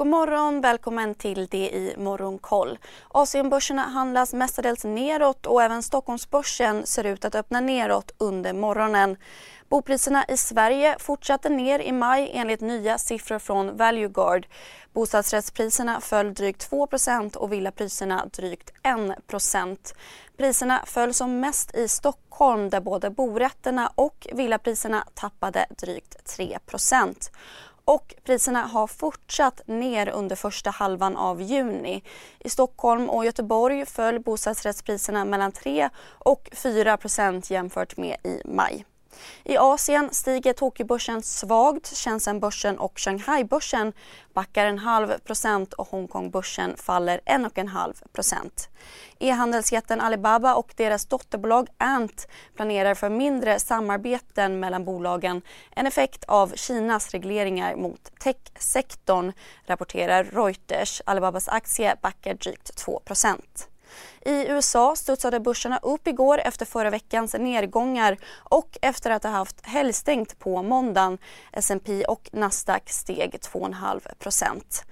God morgon, välkommen till det i Morgonkoll. Asienbörserna handlas mestadels neråt och även Stockholmsbörsen ser ut att öppna neråt under morgonen. Bopriserna i Sverige fortsatte ner i maj enligt nya siffror från Valueguard. Bostadsrättspriserna föll drygt 2% och villapriserna drygt 1% Priserna föll som mest i Stockholm där både borätterna och villapriserna tappade drygt 3 och priserna har fortsatt ner under första halvan av juni. I Stockholm och Göteborg föll bostadsrättspriserna mellan 3 och 4% jämfört med i maj. I Asien stiger Tokyobörsen svagt, Shenzhenbörsen och Shanghaibörsen backar en halv procent och Hongkongbörsen faller en och en halv procent. E-handelsjätten Alibaba och deras dotterbolag Ant planerar för mindre samarbeten mellan bolagen, en effekt av Kinas regleringar mot techsektorn, rapporterar Reuters. Alibabas aktie backar drygt 2 procent i USA studsade börserna upp igår efter förra veckans nedgångar och efter att ha haft helgstängt på måndagen. S&P och Nasdaq steg 2,5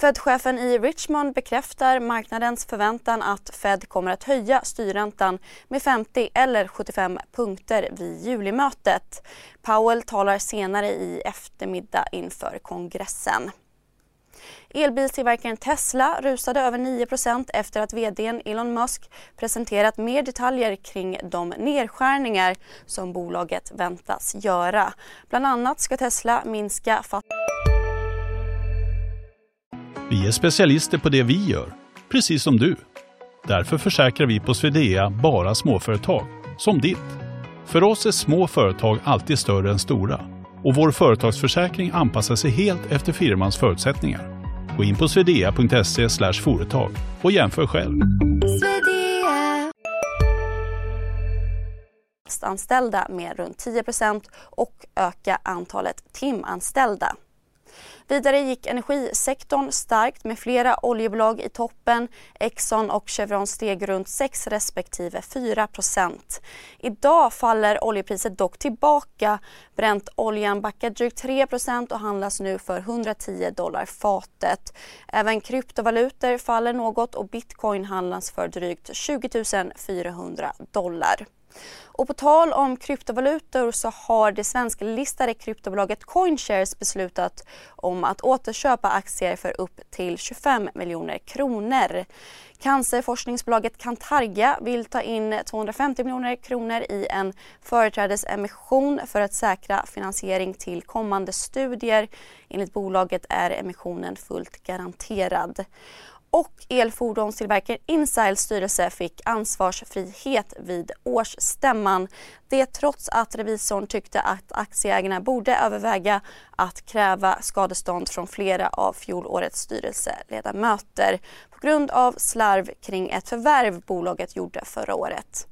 Fed-chefen i Richmond bekräftar marknadens förväntan att Fed kommer att höja styrräntan med 50 eller 75 punkter vid julimötet. Powell talar senare i eftermiddag inför kongressen. Elbilstillverkaren Tesla rusade över 9% efter att vd Elon Musk presenterat mer detaljer kring de nedskärningar som bolaget väntas göra. Bland annat ska Tesla minska fatt... Vi är specialister på det vi gör, precis som du. Därför försäkrar vi på Swedea bara småföretag, som ditt. För oss är små företag alltid större än stora och vår företagsförsäkring anpassar sig helt efter firmans förutsättningar. Gå in på swedea.se företag och jämför själv. anställda med runt 10% och öka antalet timanställda. Vidare gick energisektorn starkt med flera oljebolag i toppen. Exxon och Chevron steg runt 6 respektive 4% Idag faller oljepriset dock tillbaka. Brentoljan backar drygt 3% och handlas nu för 110 dollar fatet. Även kryptovalutor faller något och bitcoin handlas för drygt 20 400 dollar. Och på tal om kryptovalutor så har det svensklistade kryptobolaget Coinshares beslutat om att återköpa aktier för upp till 25 miljoner kronor. Cancerforskningsbolaget Cantargia vill ta in 250 miljoner kronor i en företrädesemission för att säkra finansiering till kommande studier. Enligt bolaget är emissionen fullt garanterad och elfordonstillverkaren Insiles styrelse fick ansvarsfrihet vid årsstämman. Det trots att revisorn tyckte att aktieägarna borde överväga att kräva skadestånd från flera av fjolårets styrelseledamöter på grund av slarv kring ett förvärv bolaget gjorde förra året.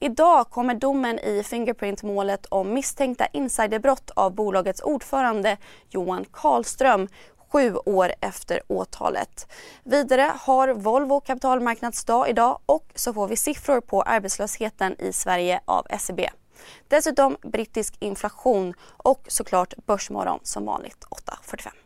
Idag kommer domen i Fingerprint-målet om misstänkta insiderbrott av bolagets ordförande Johan Karlström sju år efter åtalet. Vidare har Volvo kapitalmarknadsdag idag och så får vi siffror på arbetslösheten i Sverige av SCB. Dessutom brittisk inflation och såklart Börsmorgon som vanligt 8.45.